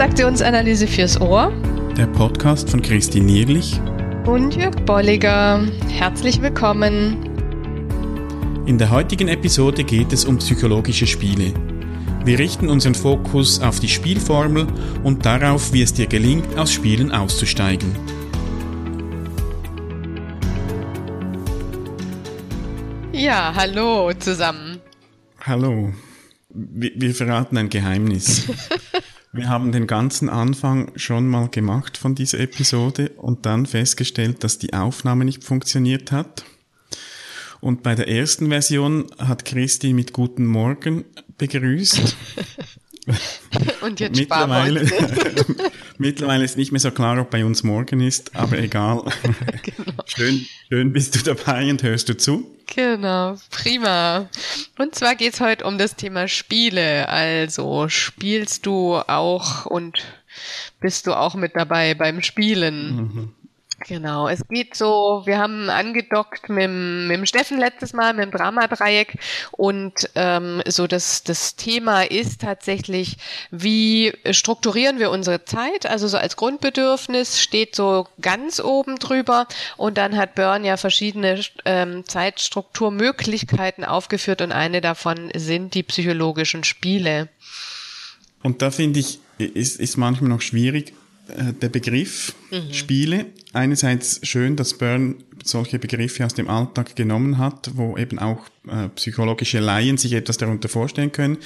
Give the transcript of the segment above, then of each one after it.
Transaktionsanalyse fürs Ohr. Der Podcast von Christine Nierlich und Jörg Bolliger. Herzlich willkommen. In der heutigen Episode geht es um psychologische Spiele. Wir richten unseren Fokus auf die Spielformel und darauf, wie es dir gelingt, aus Spielen auszusteigen. Ja, hallo zusammen. Hallo. Wir, wir verraten ein Geheimnis. Wir haben den ganzen Anfang schon mal gemacht von dieser Episode und dann festgestellt, dass die Aufnahme nicht funktioniert hat. Und bei der ersten Version hat Christi mit Guten Morgen begrüßt. Und jetzt mittlerweile, mittlerweile ist nicht mehr so klar, ob bei uns morgen ist, aber egal. Genau. Schön, schön bist du dabei und hörst du zu. Genau, prima. Und zwar geht's heute um das Thema Spiele. Also spielst du auch und bist du auch mit dabei beim Spielen? Mhm. Genau, es geht so, wir haben angedockt mit, mit dem Steffen letztes Mal, mit dem Dramadreieck. Und ähm, so das, das Thema ist tatsächlich, wie strukturieren wir unsere Zeit, also so als Grundbedürfnis steht so ganz oben drüber. Und dann hat Byrne ja verschiedene ähm, Zeitstrukturmöglichkeiten aufgeführt und eine davon sind die psychologischen Spiele. Und da finde ich, ist, ist manchmal noch schwierig, äh, der Begriff mhm. Spiele. Einerseits schön, dass Byrne solche Begriffe aus dem Alltag genommen hat, wo eben auch äh, psychologische Laien sich etwas darunter vorstellen können.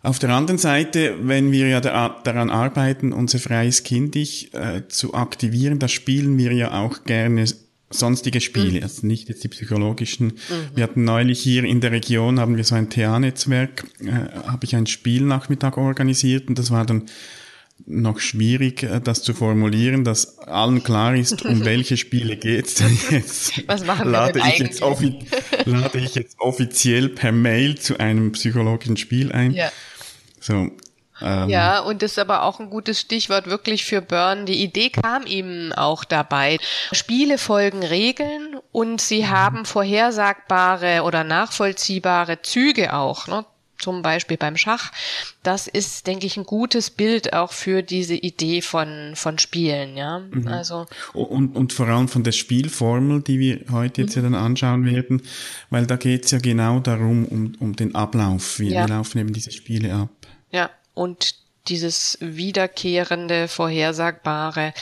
Auf der anderen Seite, wenn wir ja da, daran arbeiten, unser freies Kindig äh, zu aktivieren, da spielen wir ja auch gerne sonstige Spiele, mhm. also nicht jetzt die psychologischen. Mhm. Wir hatten neulich hier in der Region, haben wir so ein TA-Netzwerk, äh, habe ich einen Spielnachmittag organisiert und das war dann noch schwierig, äh, das zu formulieren, dass allen klar ist, um welche Spiele geht's denn jetzt. Was machen lade wir ich jetzt Lade ich jetzt offiziell per Mail zu einem psychologischen Spiel ein. Ja. So, ähm, ja, und das ist aber auch ein gutes Stichwort wirklich für Burn. Die Idee kam ihm auch dabei. Spiele folgen Regeln und sie mhm. haben vorhersagbare oder nachvollziehbare Züge auch. Ne? Zum Beispiel beim Schach. Das ist, denke ich, ein gutes Bild auch für diese Idee von, von Spielen, ja. Mhm. Also. Und, und vor allem von der Spielformel, die wir heute jetzt mhm. ja dann anschauen werden, weil da geht's ja genau darum, um, um den Ablauf. Wir, ja. wir laufen eben diese Spiele ab. Ja, und dieses wiederkehrende, vorhersagbare.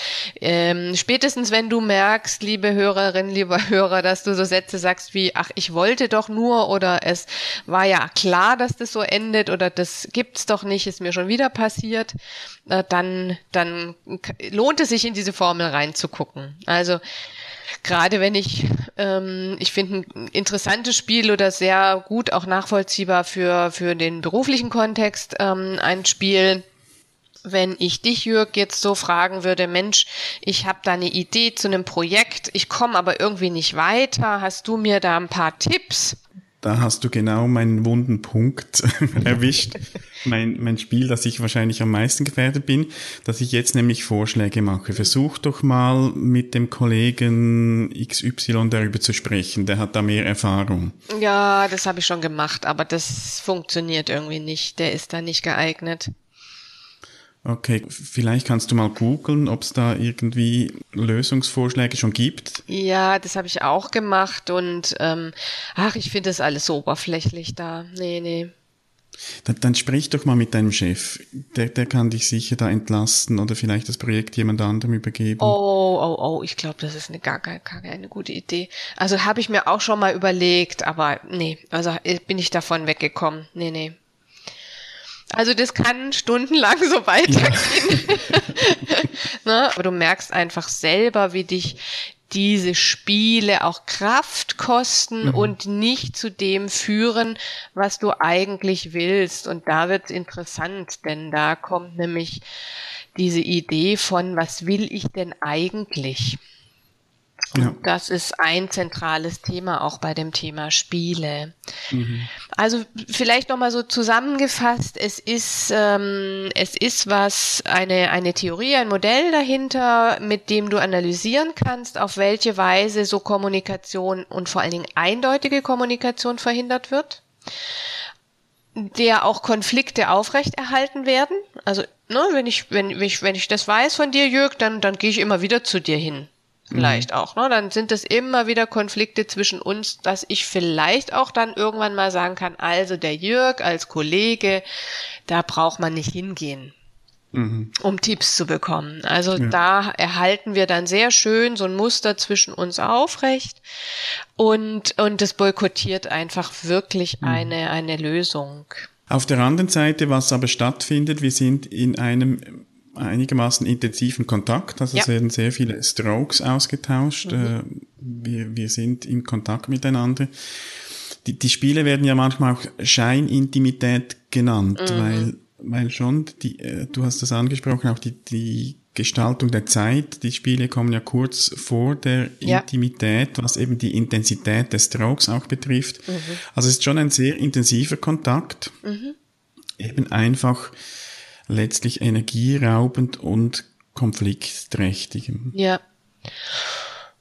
Ähm, spätestens wenn du merkst, liebe Hörerin, lieber Hörer, dass du so Sätze sagst wie, ach, ich wollte doch nur oder es war ja klar, dass das so endet oder das gibt's doch nicht, ist mir schon wieder passiert, äh, dann, dann lohnt es sich in diese Formel reinzugucken. Also gerade wenn ich, ähm, ich finde ein interessantes Spiel oder sehr gut auch nachvollziehbar für, für den beruflichen Kontext ähm, ein Spiel, wenn ich dich, Jörg, jetzt so fragen würde, Mensch, ich habe da eine Idee zu einem Projekt, ich komme aber irgendwie nicht weiter, hast du mir da ein paar Tipps? Da hast du genau meinen wunden Punkt erwischt. mein, mein Spiel, das ich wahrscheinlich am meisten gefährdet bin, dass ich jetzt nämlich Vorschläge mache. Versuch doch mal mit dem Kollegen XY darüber zu sprechen. Der hat da mehr Erfahrung. Ja, das habe ich schon gemacht, aber das funktioniert irgendwie nicht. Der ist da nicht geeignet. Okay, vielleicht kannst du mal googeln, ob es da irgendwie Lösungsvorschläge schon gibt. Ja, das habe ich auch gemacht und ähm, ach, ich finde das alles so oberflächlich da. Nee, nee. Dann, dann sprich doch mal mit deinem Chef. Der, der kann dich sicher da entlasten oder vielleicht das Projekt jemand anderem übergeben. Oh, oh, oh, ich glaube, das ist eine gar, gar, gar keine gute Idee. Also habe ich mir auch schon mal überlegt, aber nee, also äh, bin ich davon weggekommen. Nee, nee. Also das kann stundenlang so weitergehen. Ne? Aber du merkst einfach selber, wie dich diese Spiele auch Kraft kosten mhm. und nicht zu dem führen, was du eigentlich willst. Und da wird's interessant, denn da kommt nämlich diese Idee von, was will ich denn eigentlich? Ja. Das ist ein zentrales Thema auch bei dem Thema Spiele. Mhm. Also vielleicht nochmal so zusammengefasst, es ist, ähm, es ist was, eine, eine Theorie, ein Modell dahinter, mit dem du analysieren kannst, auf welche Weise so Kommunikation und vor allen Dingen eindeutige Kommunikation verhindert wird der auch Konflikte aufrechterhalten werden. Also, ne, wenn ich, wenn ich, wenn ich das weiß von dir, Jörg, dann, dann gehe ich immer wieder zu dir hin. Vielleicht mhm. auch, ne? Dann sind es immer wieder Konflikte zwischen uns, dass ich vielleicht auch dann irgendwann mal sagen kann, also der Jörg als Kollege, da braucht man nicht hingehen mhm. um Tipps zu bekommen. Also ja. da erhalten wir dann sehr schön so ein Muster zwischen uns aufrecht und, und das boykottiert einfach wirklich mhm. eine, eine Lösung. Auf der anderen Seite, was aber stattfindet, wir sind in einem einigermaßen intensiven Kontakt. Also ja. es werden sehr viele Strokes ausgetauscht. Mhm. Äh, wir, wir sind in Kontakt miteinander. Die, die Spiele werden ja manchmal auch Scheinintimität genannt, mhm. weil weil schon, die, äh, du hast das angesprochen, auch die, die Gestaltung der Zeit, die Spiele kommen ja kurz vor der ja. Intimität, was eben die Intensität des Strokes auch betrifft. Mhm. Also es ist schon ein sehr intensiver Kontakt, mhm. eben einfach letztlich energieraubend und konfliktträchtig. Ja.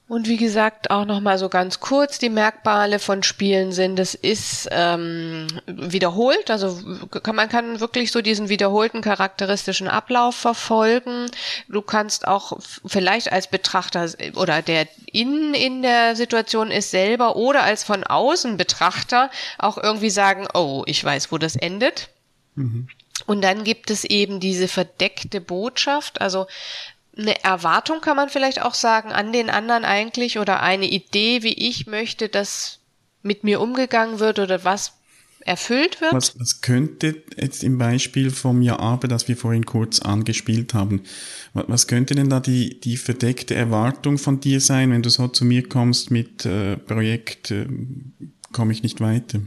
Und wie gesagt, auch nochmal so ganz kurz, die Merkmale von Spielen sind, es ist ähm, wiederholt, also kann, man kann wirklich so diesen wiederholten charakteristischen Ablauf verfolgen. Du kannst auch vielleicht als Betrachter oder der innen in der Situation ist selber oder als von außen Betrachter auch irgendwie sagen, oh, ich weiß, wo das endet. Mhm. Und dann gibt es eben diese verdeckte Botschaft, also eine Erwartung kann man vielleicht auch sagen an den anderen eigentlich oder eine Idee, wie ich möchte, dass mit mir umgegangen wird oder was erfüllt wird? Was, was könnte jetzt im Beispiel vom Ja aber, das wir vorhin kurz angespielt haben, was könnte denn da die, die verdeckte Erwartung von dir sein, wenn du so zu mir kommst mit äh, Projekt, äh, komme ich nicht weiter?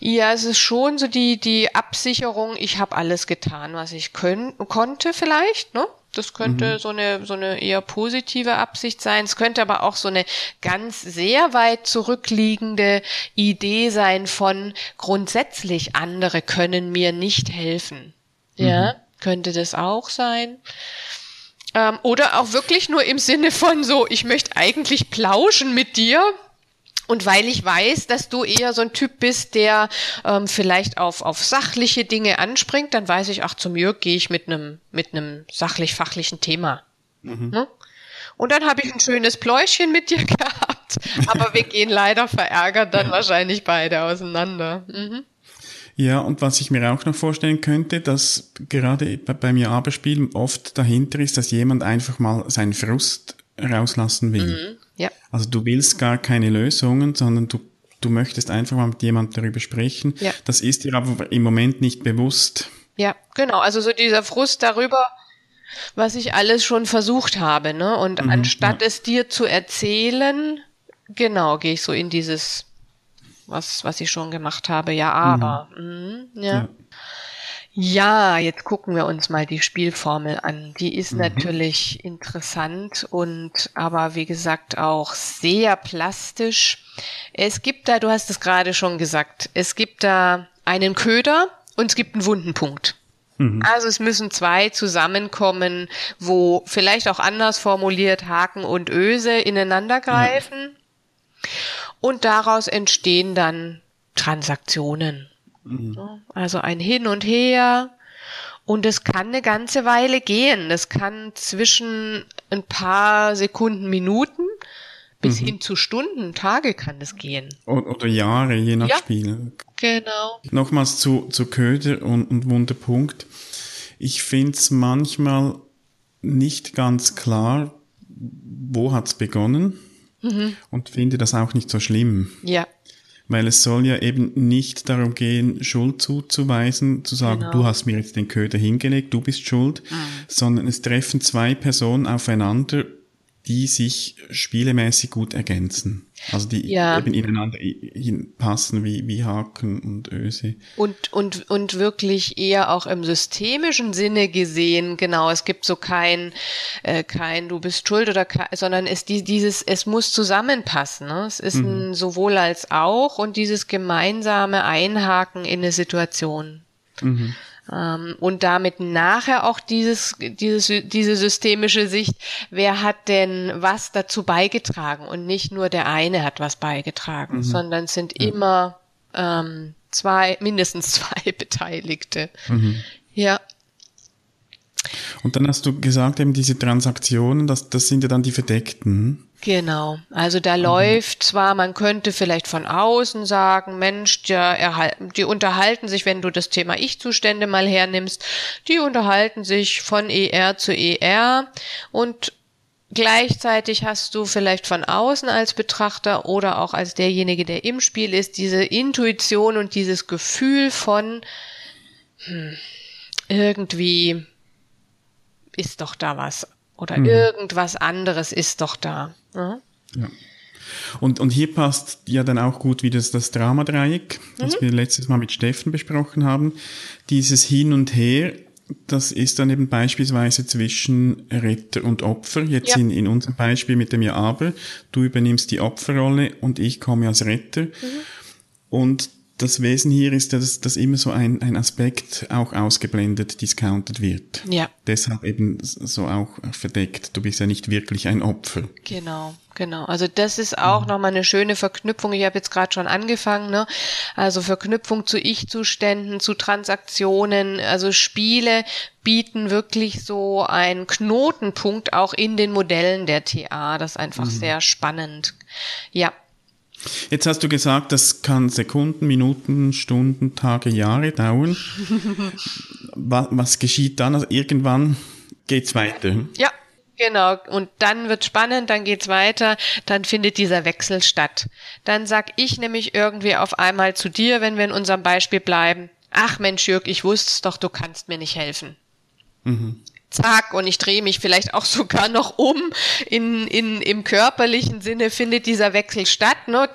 Ja, es ist schon so die, die Absicherung, ich habe alles getan, was ich können, konnte vielleicht, ne? Das könnte mhm. so eine so eine eher positive Absicht sein. Es könnte aber auch so eine ganz sehr weit zurückliegende Idee sein von grundsätzlich andere können mir nicht helfen. Ja, mhm. könnte das auch sein. Ähm, oder auch wirklich nur im Sinne von so, ich möchte eigentlich plauschen mit dir, und weil ich weiß, dass du eher so ein Typ bist, der ähm, vielleicht auf, auf sachliche Dinge anspringt, dann weiß ich, ach, zum Jörg gehe ich mit einem mit einem sachlich-fachlichen Thema. Mhm. Ne? Und dann habe ich ein schönes Pläuschen mit dir gehabt, aber wir gehen leider verärgert dann wahrscheinlich beide auseinander. Mhm. Ja, und was ich mir auch noch vorstellen könnte, dass gerade beim Ja-Aber-Spielen oft dahinter ist, dass jemand einfach mal seinen Frust rauslassen will. Mhm. Ja. Also du willst gar keine Lösungen, sondern du, du möchtest einfach mal mit jemandem darüber sprechen. Ja. Das ist dir aber im Moment nicht bewusst. Ja, genau. Also so dieser Frust darüber, was ich alles schon versucht habe, ne? Und mhm, anstatt ja. es dir zu erzählen, genau, gehe ich so in dieses, was, was ich schon gemacht habe, ja, aber. Mhm. Mhm, ja. ja. Ja, jetzt gucken wir uns mal die Spielformel an. Die ist mhm. natürlich interessant und aber wie gesagt auch sehr plastisch. Es gibt da, du hast es gerade schon gesagt, es gibt da einen Köder und es gibt einen Wundenpunkt. Mhm. Also es müssen zwei zusammenkommen, wo vielleicht auch anders formuliert Haken und Öse ineinander greifen. Mhm. Und daraus entstehen dann Transaktionen. Mhm. Also ein Hin und Her. Und es kann eine ganze Weile gehen. Das kann zwischen ein paar Sekunden, Minuten bis mhm. hin zu Stunden, Tage kann das gehen. Oder Jahre, je nach ja, Spiel. Genau. Nochmals zu, zu Köder und, und Wunderpunkt. Ich finde es manchmal nicht ganz klar, wo hat's begonnen mhm. und finde das auch nicht so schlimm. Ja weil es soll ja eben nicht darum gehen, Schuld zuzuweisen, zu sagen, genau. du hast mir jetzt den Köder hingelegt, du bist schuld, mhm. sondern es treffen zwei Personen aufeinander, die sich spielemäßig gut ergänzen. Also die ja. eben ineinander passen wie, wie Haken und Öse. Und, und, und wirklich eher auch im systemischen Sinne gesehen, genau, es gibt so kein, äh, kein du bist schuld oder kein, sondern es die, dieses, es muss zusammenpassen. Ne? Es ist mhm. ein sowohl als auch und dieses gemeinsame Einhaken in eine Situation. Mhm. Ähm, und damit nachher auch dieses, dieses, diese systemische Sicht, wer hat denn was dazu beigetragen und nicht nur der eine hat was beigetragen, mhm. sondern es sind ja. immer ähm, zwei, mindestens zwei Beteiligte. Mhm. Ja. Und dann hast du gesagt, eben diese Transaktionen, das, das sind ja dann die verdeckten. Genau. Also da mhm. läuft zwar, man könnte vielleicht von außen sagen, Mensch, der, die unterhalten sich, wenn du das Thema Ich-Zustände mal hernimmst, die unterhalten sich von ER zu ER und Gleichzeitig hast du vielleicht von außen als Betrachter oder auch als derjenige, der im Spiel ist, diese Intuition und dieses Gefühl von hm, irgendwie ist doch da was oder mhm. irgendwas anderes ist doch da. Ja? ja. Und, und hier passt ja dann auch gut wieder das, das Dramadreieck, das mhm. wir letztes Mal mit Steffen besprochen haben. Dieses Hin und Her, das ist dann eben beispielsweise zwischen Retter und Opfer. Jetzt ja. in, in unserem Beispiel mit dem Ja aber. Du übernimmst die Opferrolle und ich komme als Retter. Mhm. Und das Wesen hier ist, dass, dass immer so ein, ein Aspekt auch ausgeblendet, discounted wird. Ja. Deshalb eben so auch verdeckt. Du bist ja nicht wirklich ein Opfer. Genau, genau. Also das ist auch mhm. nochmal eine schöne Verknüpfung. Ich habe jetzt gerade schon angefangen, ne? Also Verknüpfung zu Ich-Zuständen, zu Transaktionen, also Spiele bieten wirklich so einen Knotenpunkt auch in den Modellen der TA. Das ist einfach mhm. sehr spannend. Ja, Jetzt hast du gesagt, das kann Sekunden, Minuten, Stunden, Tage, Jahre dauern. was, was geschieht dann? Also irgendwann geht's weiter. Ja, Genau, und dann wird spannend, dann geht's weiter, dann findet dieser Wechsel statt. Dann sag ich nämlich irgendwie auf einmal zu dir, wenn wir in unserem Beispiel bleiben, ach Mensch Jörg, ich wusste es doch, du kannst mir nicht helfen. Mhm zack, und ich drehe mich vielleicht auch sogar noch um. In, in, Im körperlichen Sinne findet dieser Wechsel statt, ne?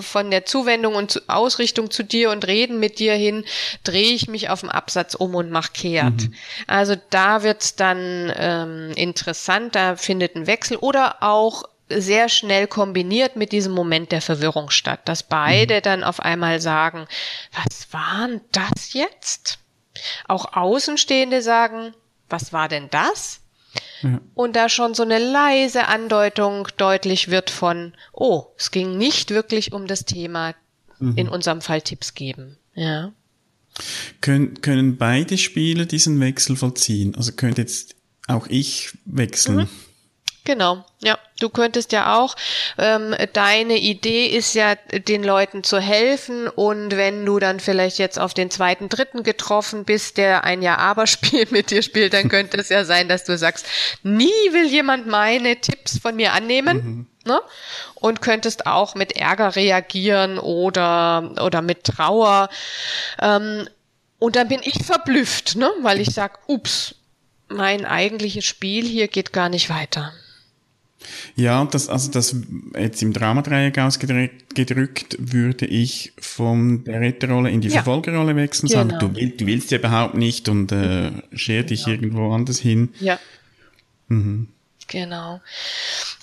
von der Zuwendung und Ausrichtung zu dir und Reden mit dir hin, drehe ich mich auf dem Absatz um und mach kehrt. Mhm. Also da wird's dann ähm, interessant, da findet ein Wechsel oder auch sehr schnell kombiniert mit diesem Moment der Verwirrung statt, dass beide mhm. dann auf einmal sagen, was war denn das jetzt? Auch Außenstehende sagen, was war denn das? Ja. Und da schon so eine leise Andeutung deutlich wird von, oh, es ging nicht wirklich um das Thema, mhm. in unserem Fall Tipps geben. Ja. Können, können beide Spiele diesen Wechsel vollziehen? Also könnte jetzt auch ich wechseln? Mhm. Genau, ja. Du könntest ja auch, ähm, deine Idee ist ja, den Leuten zu helfen und wenn du dann vielleicht jetzt auf den zweiten, dritten getroffen bist, der ein Ja-Aber-Spiel mit dir spielt, dann könnte es ja sein, dass du sagst, nie will jemand meine Tipps von mir annehmen. Mhm. Ne? Und könntest auch mit Ärger reagieren oder, oder mit Trauer. Ähm, und dann bin ich verblüfft, ne? weil ich sag, ups, mein eigentliches Spiel hier geht gar nicht weiter. Ja, das, also das jetzt im Dramadreieck ausgedrückt, würde ich von der Retterrolle in die ja. Verfolgerrolle wechseln, genau. sagen, du, will, du willst ja überhaupt nicht und äh, scher dich genau. irgendwo anders hin. Ja. Mhm. Genau.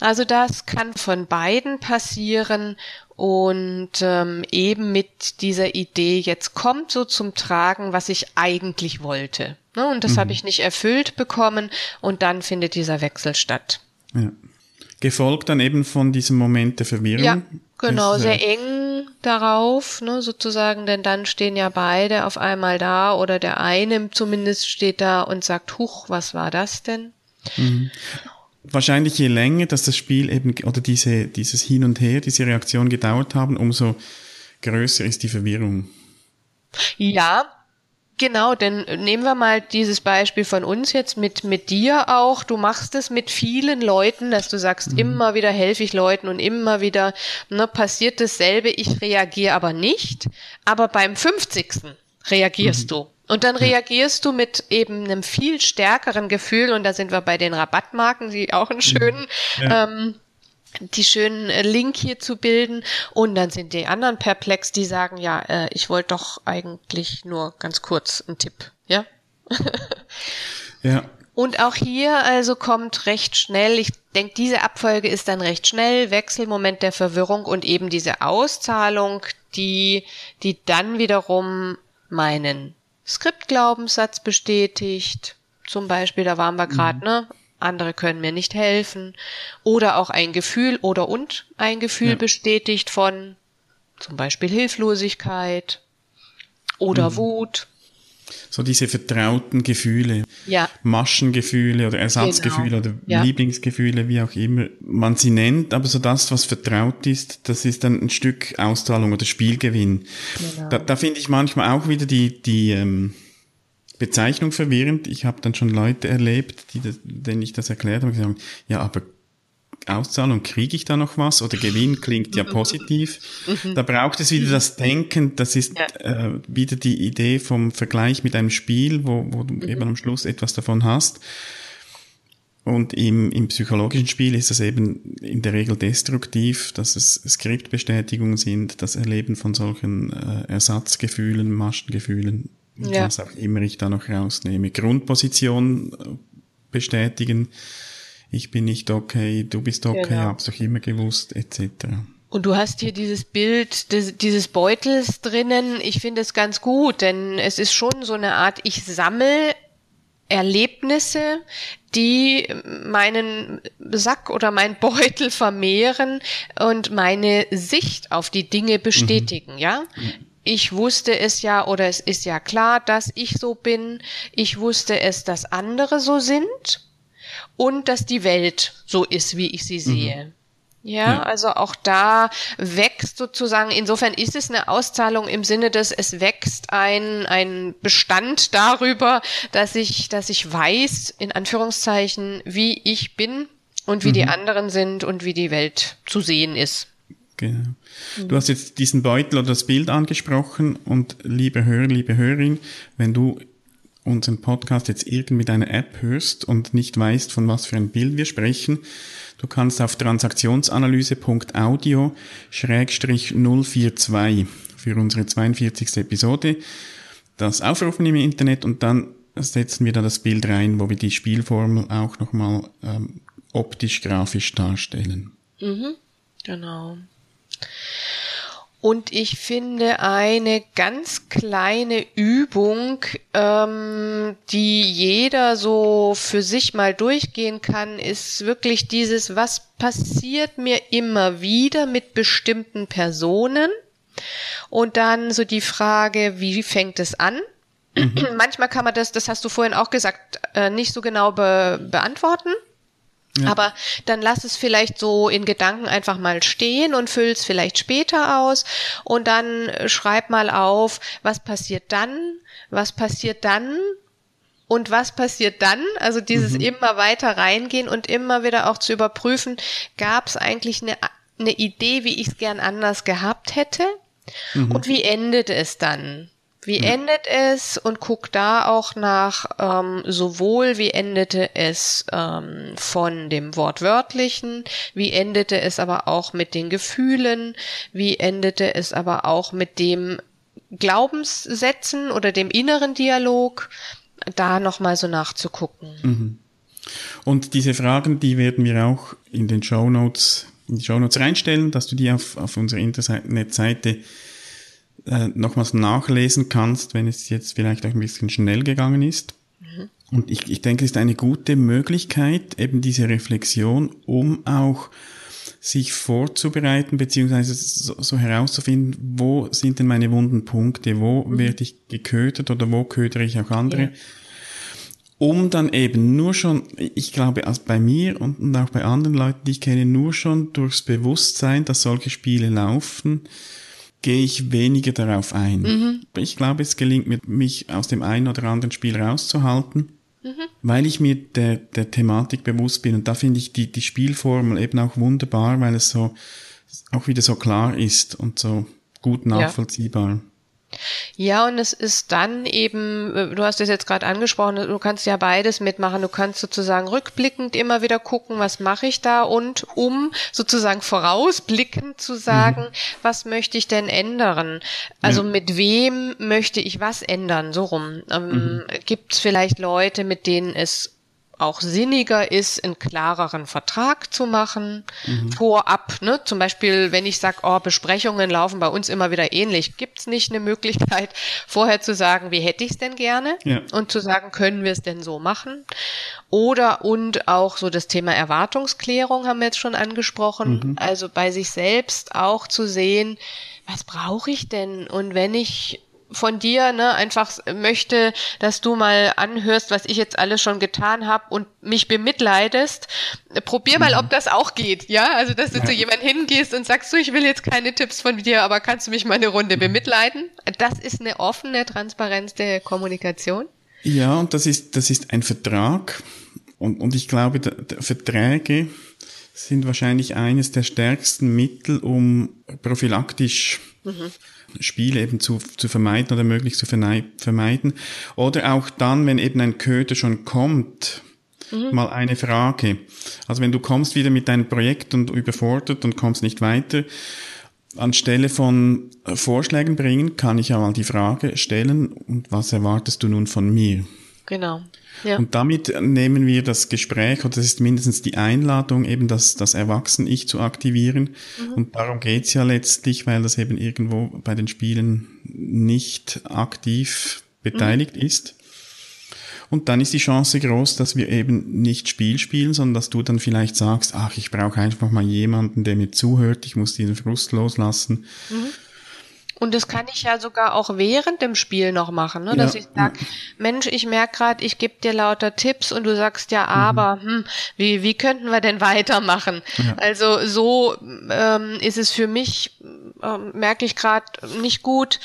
Also das kann von beiden passieren und ähm, eben mit dieser Idee, jetzt kommt so zum Tragen, was ich eigentlich wollte. Ne? Und das mhm. habe ich nicht erfüllt bekommen und dann findet dieser Wechsel statt. Ja gefolgt dann eben von diesem Moment der Verwirrung. Ja, genau, das, sehr eng darauf, ne, sozusagen, denn dann stehen ja beide auf einmal da oder der eine zumindest steht da und sagt, huch, was war das denn? Mhm. Wahrscheinlich je länger, dass das Spiel eben oder diese, dieses Hin und Her, diese Reaktion gedauert haben, umso größer ist die Verwirrung. Ja, Genau, denn nehmen wir mal dieses Beispiel von uns jetzt mit, mit dir auch. Du machst es mit vielen Leuten, dass du sagst, mhm. immer wieder helfe ich Leuten und immer wieder ne, passiert dasselbe. Ich reagiere aber nicht. Aber beim 50. reagierst mhm. du. Und dann reagierst du mit eben einem viel stärkeren Gefühl, und da sind wir bei den Rabattmarken, die auch einen schönen ja. ähm, die schönen äh, Link hier zu bilden. Und dann sind die anderen perplex, die sagen, ja, äh, ich wollte doch eigentlich nur ganz kurz einen Tipp, ja? ja. Und auch hier also kommt recht schnell, ich denke, diese Abfolge ist dann recht schnell, Wechselmoment der Verwirrung und eben diese Auszahlung, die, die dann wiederum meinen Skriptglaubenssatz bestätigt. Zum Beispiel, da waren wir gerade, mhm. ne? Andere können mir nicht helfen oder auch ein Gefühl oder und ein Gefühl ja. bestätigt von Zum Beispiel Hilflosigkeit oder mhm. Wut. So diese vertrauten Gefühle, ja. Maschengefühle oder Ersatzgefühle genau. oder ja. Lieblingsgefühle, wie auch immer man sie nennt, aber so das, was vertraut ist, das ist dann ein Stück Ausstrahlung oder Spielgewinn. Genau. Da, da finde ich manchmal auch wieder die, die ähm, Bezeichnung verwirrend. Ich habe dann schon Leute erlebt, die das, denen ich das erklärt habe, gesagt, ja, aber Auszahlung, kriege ich da noch was? Oder Gewinn klingt ja positiv. Mhm. Da braucht es wieder das Denken, das ist ja. äh, wieder die Idee vom Vergleich mit einem Spiel, wo, wo du mhm. eben am Schluss etwas davon hast. Und im, im psychologischen Spiel ist das eben in der Regel destruktiv, dass es Skriptbestätigungen sind, das Erleben von solchen äh, Ersatzgefühlen, Maschengefühlen, ja. was auch immer ich da noch rausnehme. Grundposition äh, bestätigen, ich bin nicht okay, du bist okay, genau. hab's doch immer gewusst, etc. Und du hast hier dieses Bild des, dieses Beutels drinnen. Ich finde es ganz gut, denn es ist schon so eine Art, ich sammle Erlebnisse, die meinen Sack oder mein Beutel vermehren und meine Sicht auf die Dinge bestätigen, mhm. ja? Ich wusste es ja oder es ist ja klar, dass ich so bin. Ich wusste es, dass andere so sind und dass die Welt so ist, wie ich sie sehe. Mhm. Ja, ja, also auch da wächst sozusagen, insofern ist es eine Auszahlung im Sinne des, es wächst ein, ein Bestand darüber, dass ich, dass ich weiß, in Anführungszeichen, wie ich bin und wie mhm. die anderen sind und wie die Welt zu sehen ist. Genau. Du hast jetzt diesen Beutel oder das Bild angesprochen und liebe Hörer, liebe Hörerin, wenn du unseren Podcast jetzt irgend mit einer App hörst und nicht weißt, von was für ein Bild wir sprechen, du kannst auf transaktionsanalyse.audio 042 für unsere 42. Episode das aufrufen im Internet und dann setzen wir da das Bild rein, wo wir die Spielformel auch nochmal ähm, optisch, grafisch darstellen. Mhm, genau. Und ich finde eine ganz kleine Übung, ähm, die jeder so für sich mal durchgehen kann, ist wirklich dieses, was passiert mir immer wieder mit bestimmten Personen? Und dann so die Frage, wie fängt es an? Mhm. Manchmal kann man das, das hast du vorhin auch gesagt, äh, nicht so genau be beantworten. Ja. Aber dann lass es vielleicht so in Gedanken einfach mal stehen und füll es vielleicht später aus und dann schreib mal auf, was passiert dann, was passiert dann und was passiert dann? Also dieses mhm. immer weiter reingehen und immer wieder auch zu überprüfen, gab es eigentlich eine, eine Idee, wie ich es gern anders gehabt hätte? Mhm. Und wie endet es dann? Wie ja. endet es? Und guck da auch nach ähm, sowohl wie endete es ähm, von dem Wortwörtlichen, wie endete es aber auch mit den Gefühlen, wie endete es aber auch mit dem Glaubenssätzen oder dem inneren Dialog, da nochmal so nachzugucken. Mhm. Und diese Fragen, die werden wir auch in den Show Notes, in die Show Notes reinstellen, dass du die auf, auf unserer Internetseite äh, nochmals nachlesen kannst, wenn es jetzt vielleicht auch ein bisschen schnell gegangen ist. Mhm. Und ich, ich denke, es ist eine gute Möglichkeit, eben diese Reflexion, um auch sich vorzubereiten, beziehungsweise so, so herauszufinden, wo sind denn meine wunden Punkte, wo mhm. werde ich geködert oder wo ködere ich auch andere. Ja. Um dann eben nur schon, ich glaube, als bei mir und auch bei anderen Leuten, die ich kenne, nur schon durchs Bewusstsein, dass solche Spiele laufen, gehe ich weniger darauf ein. Mhm. Ich glaube, es gelingt mir, mich aus dem einen oder anderen Spiel rauszuhalten, mhm. weil ich mir der, der Thematik bewusst bin. Und da finde ich die, die Spielformel eben auch wunderbar, weil es so auch wieder so klar ist und so gut nachvollziehbar. Ja. Ja, und es ist dann eben, äh, du hast es jetzt gerade angesprochen, du kannst ja beides mitmachen. Du kannst sozusagen rückblickend immer wieder gucken, was mache ich da und um sozusagen vorausblickend zu sagen, mhm. was möchte ich denn ändern? Also ja. mit wem möchte ich was ändern? So rum. Ähm, mhm. Gibt es vielleicht Leute, mit denen es auch sinniger ist, einen klareren Vertrag zu machen, mhm. vorab. Ne? Zum Beispiel, wenn ich sage, oh, Besprechungen laufen bei uns immer wieder ähnlich, gibt's nicht eine Möglichkeit, vorher zu sagen, wie hätte ich es denn gerne? Ja. Und zu sagen, können wir es denn so machen? Oder und auch so das Thema Erwartungsklärung haben wir jetzt schon angesprochen. Mhm. Also bei sich selbst auch zu sehen, was brauche ich denn? Und wenn ich von dir ne, einfach möchte, dass du mal anhörst, was ich jetzt alles schon getan habe und mich bemitleidest. Probier mal, mhm. ob das auch geht, ja? Also, dass du ja. zu jemandem hingehst und sagst, du, ich will jetzt keine Tipps von dir, aber kannst du mich mal eine Runde mhm. bemitleiden? Das ist eine offene, Transparenz der Kommunikation. Ja, und das ist, das ist ein Vertrag. Und, und ich glaube, der, der Verträge sind wahrscheinlich eines der stärksten Mittel, um prophylaktisch mhm. Spiele eben zu, zu vermeiden oder möglichst zu vermeiden. Oder auch dann, wenn eben ein Köder schon kommt, mhm. mal eine Frage. Also wenn du kommst wieder mit deinem Projekt und überfordert und kommst nicht weiter, anstelle von äh, Vorschlägen bringen, kann ich ja mal die Frage stellen, und was erwartest du nun von mir? Genau. Ja. Und damit nehmen wir das Gespräch, oder das ist mindestens die Einladung, eben das, das Erwachsen-Ich zu aktivieren. Mhm. Und darum geht's ja letztlich, weil das eben irgendwo bei den Spielen nicht aktiv beteiligt mhm. ist. Und dann ist die Chance groß, dass wir eben nicht Spiel spielen, sondern dass du dann vielleicht sagst, ach, ich brauche einfach mal jemanden, der mir zuhört, ich muss diesen Frust loslassen. Mhm. Und das kann ich ja sogar auch während dem Spiel noch machen, ne? dass ja. ich sage, Mensch, ich merke gerade, ich gebe dir lauter Tipps und du sagst ja, aber, mhm. hm, wie, wie könnten wir denn weitermachen? Ja. Also so ähm, ist es für mich, ähm, merke ich gerade nicht gut,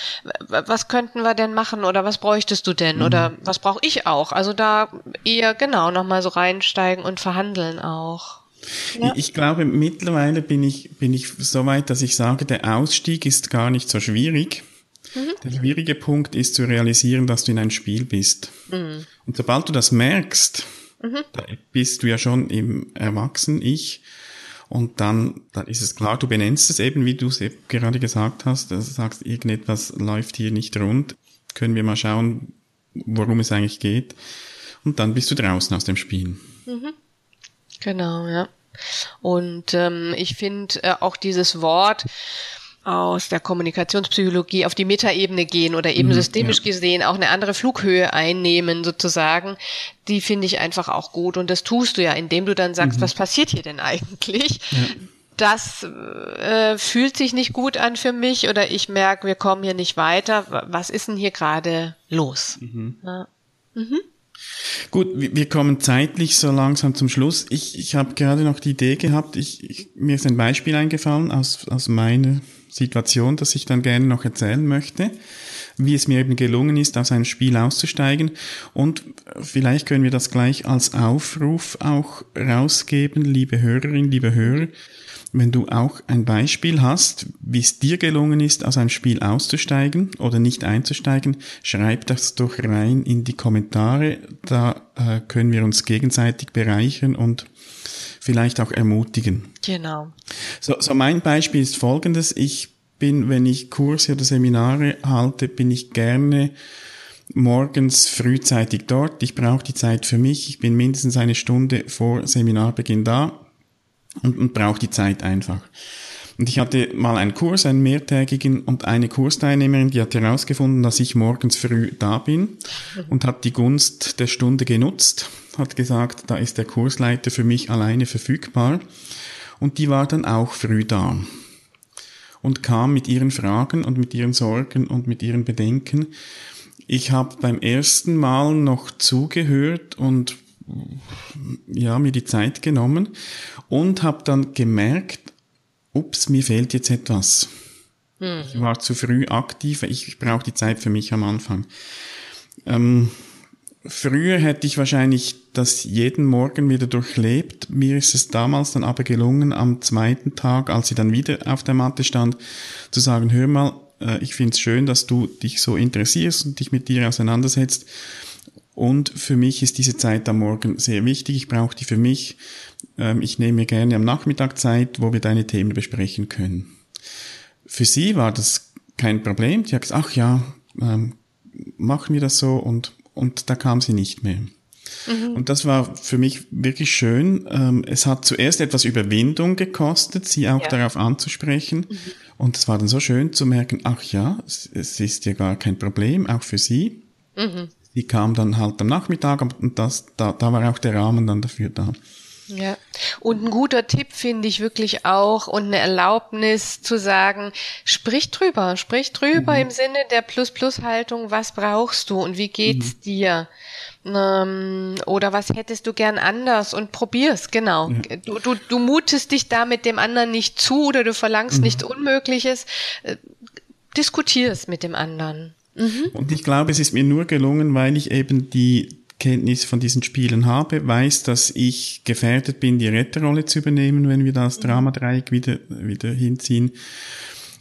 was könnten wir denn machen oder was bräuchtest du denn mhm. oder was brauche ich auch? Also da eher genau nochmal so reinsteigen und verhandeln auch. Ja. Ich glaube, mittlerweile bin ich, bin ich so weit, dass ich sage, der Ausstieg ist gar nicht so schwierig. Mhm. Der schwierige Punkt ist zu realisieren, dass du in ein Spiel bist. Mhm. Und sobald du das merkst, mhm. da bist du ja schon im Erwachsen-Ich. Und dann, dann ist es klar, du benennst es eben, wie du es eben gerade gesagt hast. Du sagst, irgendetwas läuft hier nicht rund. Können wir mal schauen, worum es eigentlich geht. Und dann bist du draußen aus dem Spiel. Mhm. Genau, ja. Und ähm, ich finde äh, auch dieses Wort aus der Kommunikationspsychologie auf die Metaebene gehen oder eben mhm, systemisch ja. gesehen auch eine andere Flughöhe einnehmen sozusagen, die finde ich einfach auch gut und das tust du ja, indem du dann sagst, mhm. was passiert hier denn eigentlich? Ja. Das äh, fühlt sich nicht gut an für mich oder ich merke, wir kommen hier nicht weiter. Was ist denn hier gerade los? Mhm. Ja. Mhm. Gut, wir kommen zeitlich so langsam zum Schluss. Ich, ich habe gerade noch die Idee gehabt, ich, ich, mir ist ein Beispiel eingefallen aus, aus meiner Situation, das ich dann gerne noch erzählen möchte, wie es mir eben gelungen ist, aus einem Spiel auszusteigen. Und vielleicht können wir das gleich als Aufruf auch rausgeben, liebe Hörerinnen, liebe Hörer. Wenn du auch ein Beispiel hast, wie es dir gelungen ist, aus einem Spiel auszusteigen oder nicht einzusteigen, schreib das doch rein in die Kommentare. Da äh, können wir uns gegenseitig bereichern und vielleicht auch ermutigen. Genau. So, so mein Beispiel ist folgendes. Ich bin, wenn ich Kurse oder Seminare halte, bin ich gerne morgens frühzeitig dort. Ich brauche die Zeit für mich. Ich bin mindestens eine Stunde vor Seminarbeginn da und, und braucht die Zeit einfach. Und ich hatte mal einen Kurs, einen mehrtägigen, und eine Kursteilnehmerin, die hat herausgefunden, dass ich morgens früh da bin und hat die Gunst der Stunde genutzt, hat gesagt, da ist der Kursleiter für mich alleine verfügbar. Und die war dann auch früh da und kam mit ihren Fragen und mit ihren Sorgen und mit ihren Bedenken. Ich habe beim ersten Mal noch zugehört und ja, mir die Zeit genommen und habe dann gemerkt, ups, mir fehlt jetzt etwas. Mhm. Ich war zu früh aktiv, ich, ich brauche die Zeit für mich am Anfang. Ähm, früher hätte ich wahrscheinlich das jeden Morgen wieder durchlebt. Mir ist es damals dann aber gelungen, am zweiten Tag, als sie dann wieder auf der Matte stand, zu sagen, hör mal, äh, ich finde es schön, dass du dich so interessierst und dich mit dir auseinandersetzt. Und für mich ist diese Zeit am Morgen sehr wichtig. Ich brauche die für mich. Ähm, ich nehme mir gerne am Nachmittag Zeit, wo wir deine Themen besprechen können. Für sie war das kein Problem. Die hat gesagt, ach ja, ähm, machen wir das so und, und da kam sie nicht mehr. Mhm. Und das war für mich wirklich schön. Ähm, es hat zuerst etwas Überwindung gekostet, sie auch ja. darauf anzusprechen. Mhm. Und es war dann so schön zu merken, ach ja, es, es ist ja gar kein Problem, auch für sie. Mhm die kam dann halt am Nachmittag und das, da, da war auch der Rahmen dann dafür da. Ja. Und ein guter Tipp finde ich wirklich auch und eine Erlaubnis zu sagen, sprich drüber, sprich drüber mhm. im Sinne der Plus-Plus-Haltung, was brauchst du und wie geht's mhm. dir? Ähm, oder was hättest du gern anders und probier's, genau. Ja. Du, du, du mutest dich da mit dem anderen nicht zu oder du verlangst mhm. nichts Unmögliches. Äh, diskutier's mit dem anderen. Mhm. Und ich glaube, es ist mir nur gelungen, weil ich eben die Kenntnis von diesen Spielen habe, weiß, dass ich gefährdet bin, die Retterrolle zu übernehmen, wenn wir das Dramadreieck wieder, wieder hinziehen.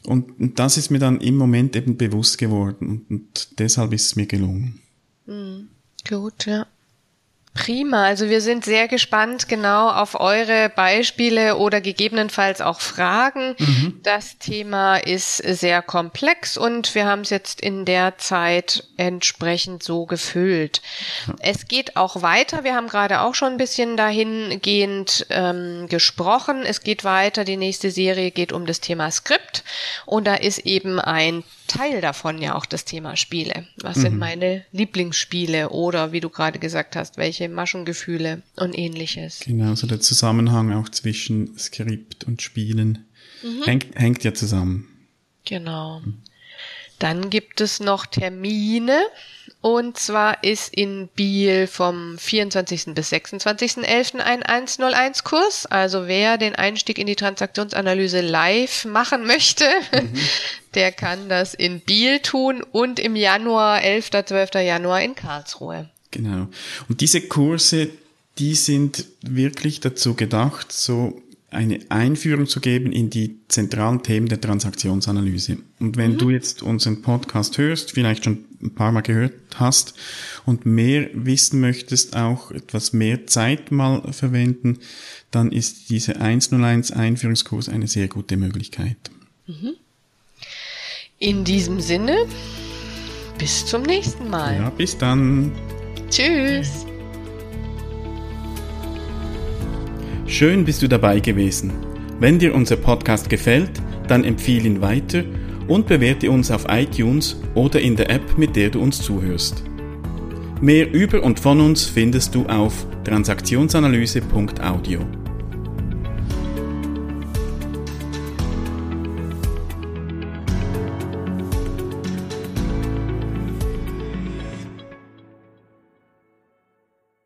Und, und, das ist mir dann im Moment eben bewusst geworden und, und deshalb ist es mir gelungen. Mhm. Gut, ja. Prima, also wir sind sehr gespannt genau auf eure Beispiele oder gegebenenfalls auch Fragen. Mhm. Das Thema ist sehr komplex und wir haben es jetzt in der Zeit entsprechend so gefüllt. Ja. Es geht auch weiter. Wir haben gerade auch schon ein bisschen dahingehend ähm, gesprochen. Es geht weiter. Die nächste Serie geht um das Thema Skript und da ist eben ein Teil davon ja auch das Thema Spiele. Was mhm. sind meine Lieblingsspiele oder wie du gerade gesagt hast, welche Maschengefühle und ähnliches. Genau, so der Zusammenhang auch zwischen Skript und Spielen mhm. hängt, hängt ja zusammen. Genau. Dann gibt es noch Termine. Und zwar ist in Biel vom 24. bis 26.11. ein 101 Kurs. Also wer den Einstieg in die Transaktionsanalyse live machen möchte, mhm. der kann das in Biel tun und im Januar, 11. 12. Januar in Karlsruhe. Genau. Und diese Kurse, die sind wirklich dazu gedacht, so eine Einführung zu geben in die zentralen Themen der Transaktionsanalyse. Und wenn mhm. du jetzt unseren Podcast hörst, vielleicht schon ein paar Mal gehört hast und mehr wissen möchtest, auch etwas mehr Zeit mal verwenden, dann ist diese 101 Einführungskurs eine sehr gute Möglichkeit. Mhm. In diesem Sinne, bis zum nächsten Mal. Ja, bis dann. Tschüss. Schön bist du dabei gewesen. Wenn dir unser Podcast gefällt, dann empfehle ihn weiter und bewerte uns auf iTunes oder in der App, mit der du uns zuhörst. Mehr über und von uns findest du auf transaktionsanalyse.audio.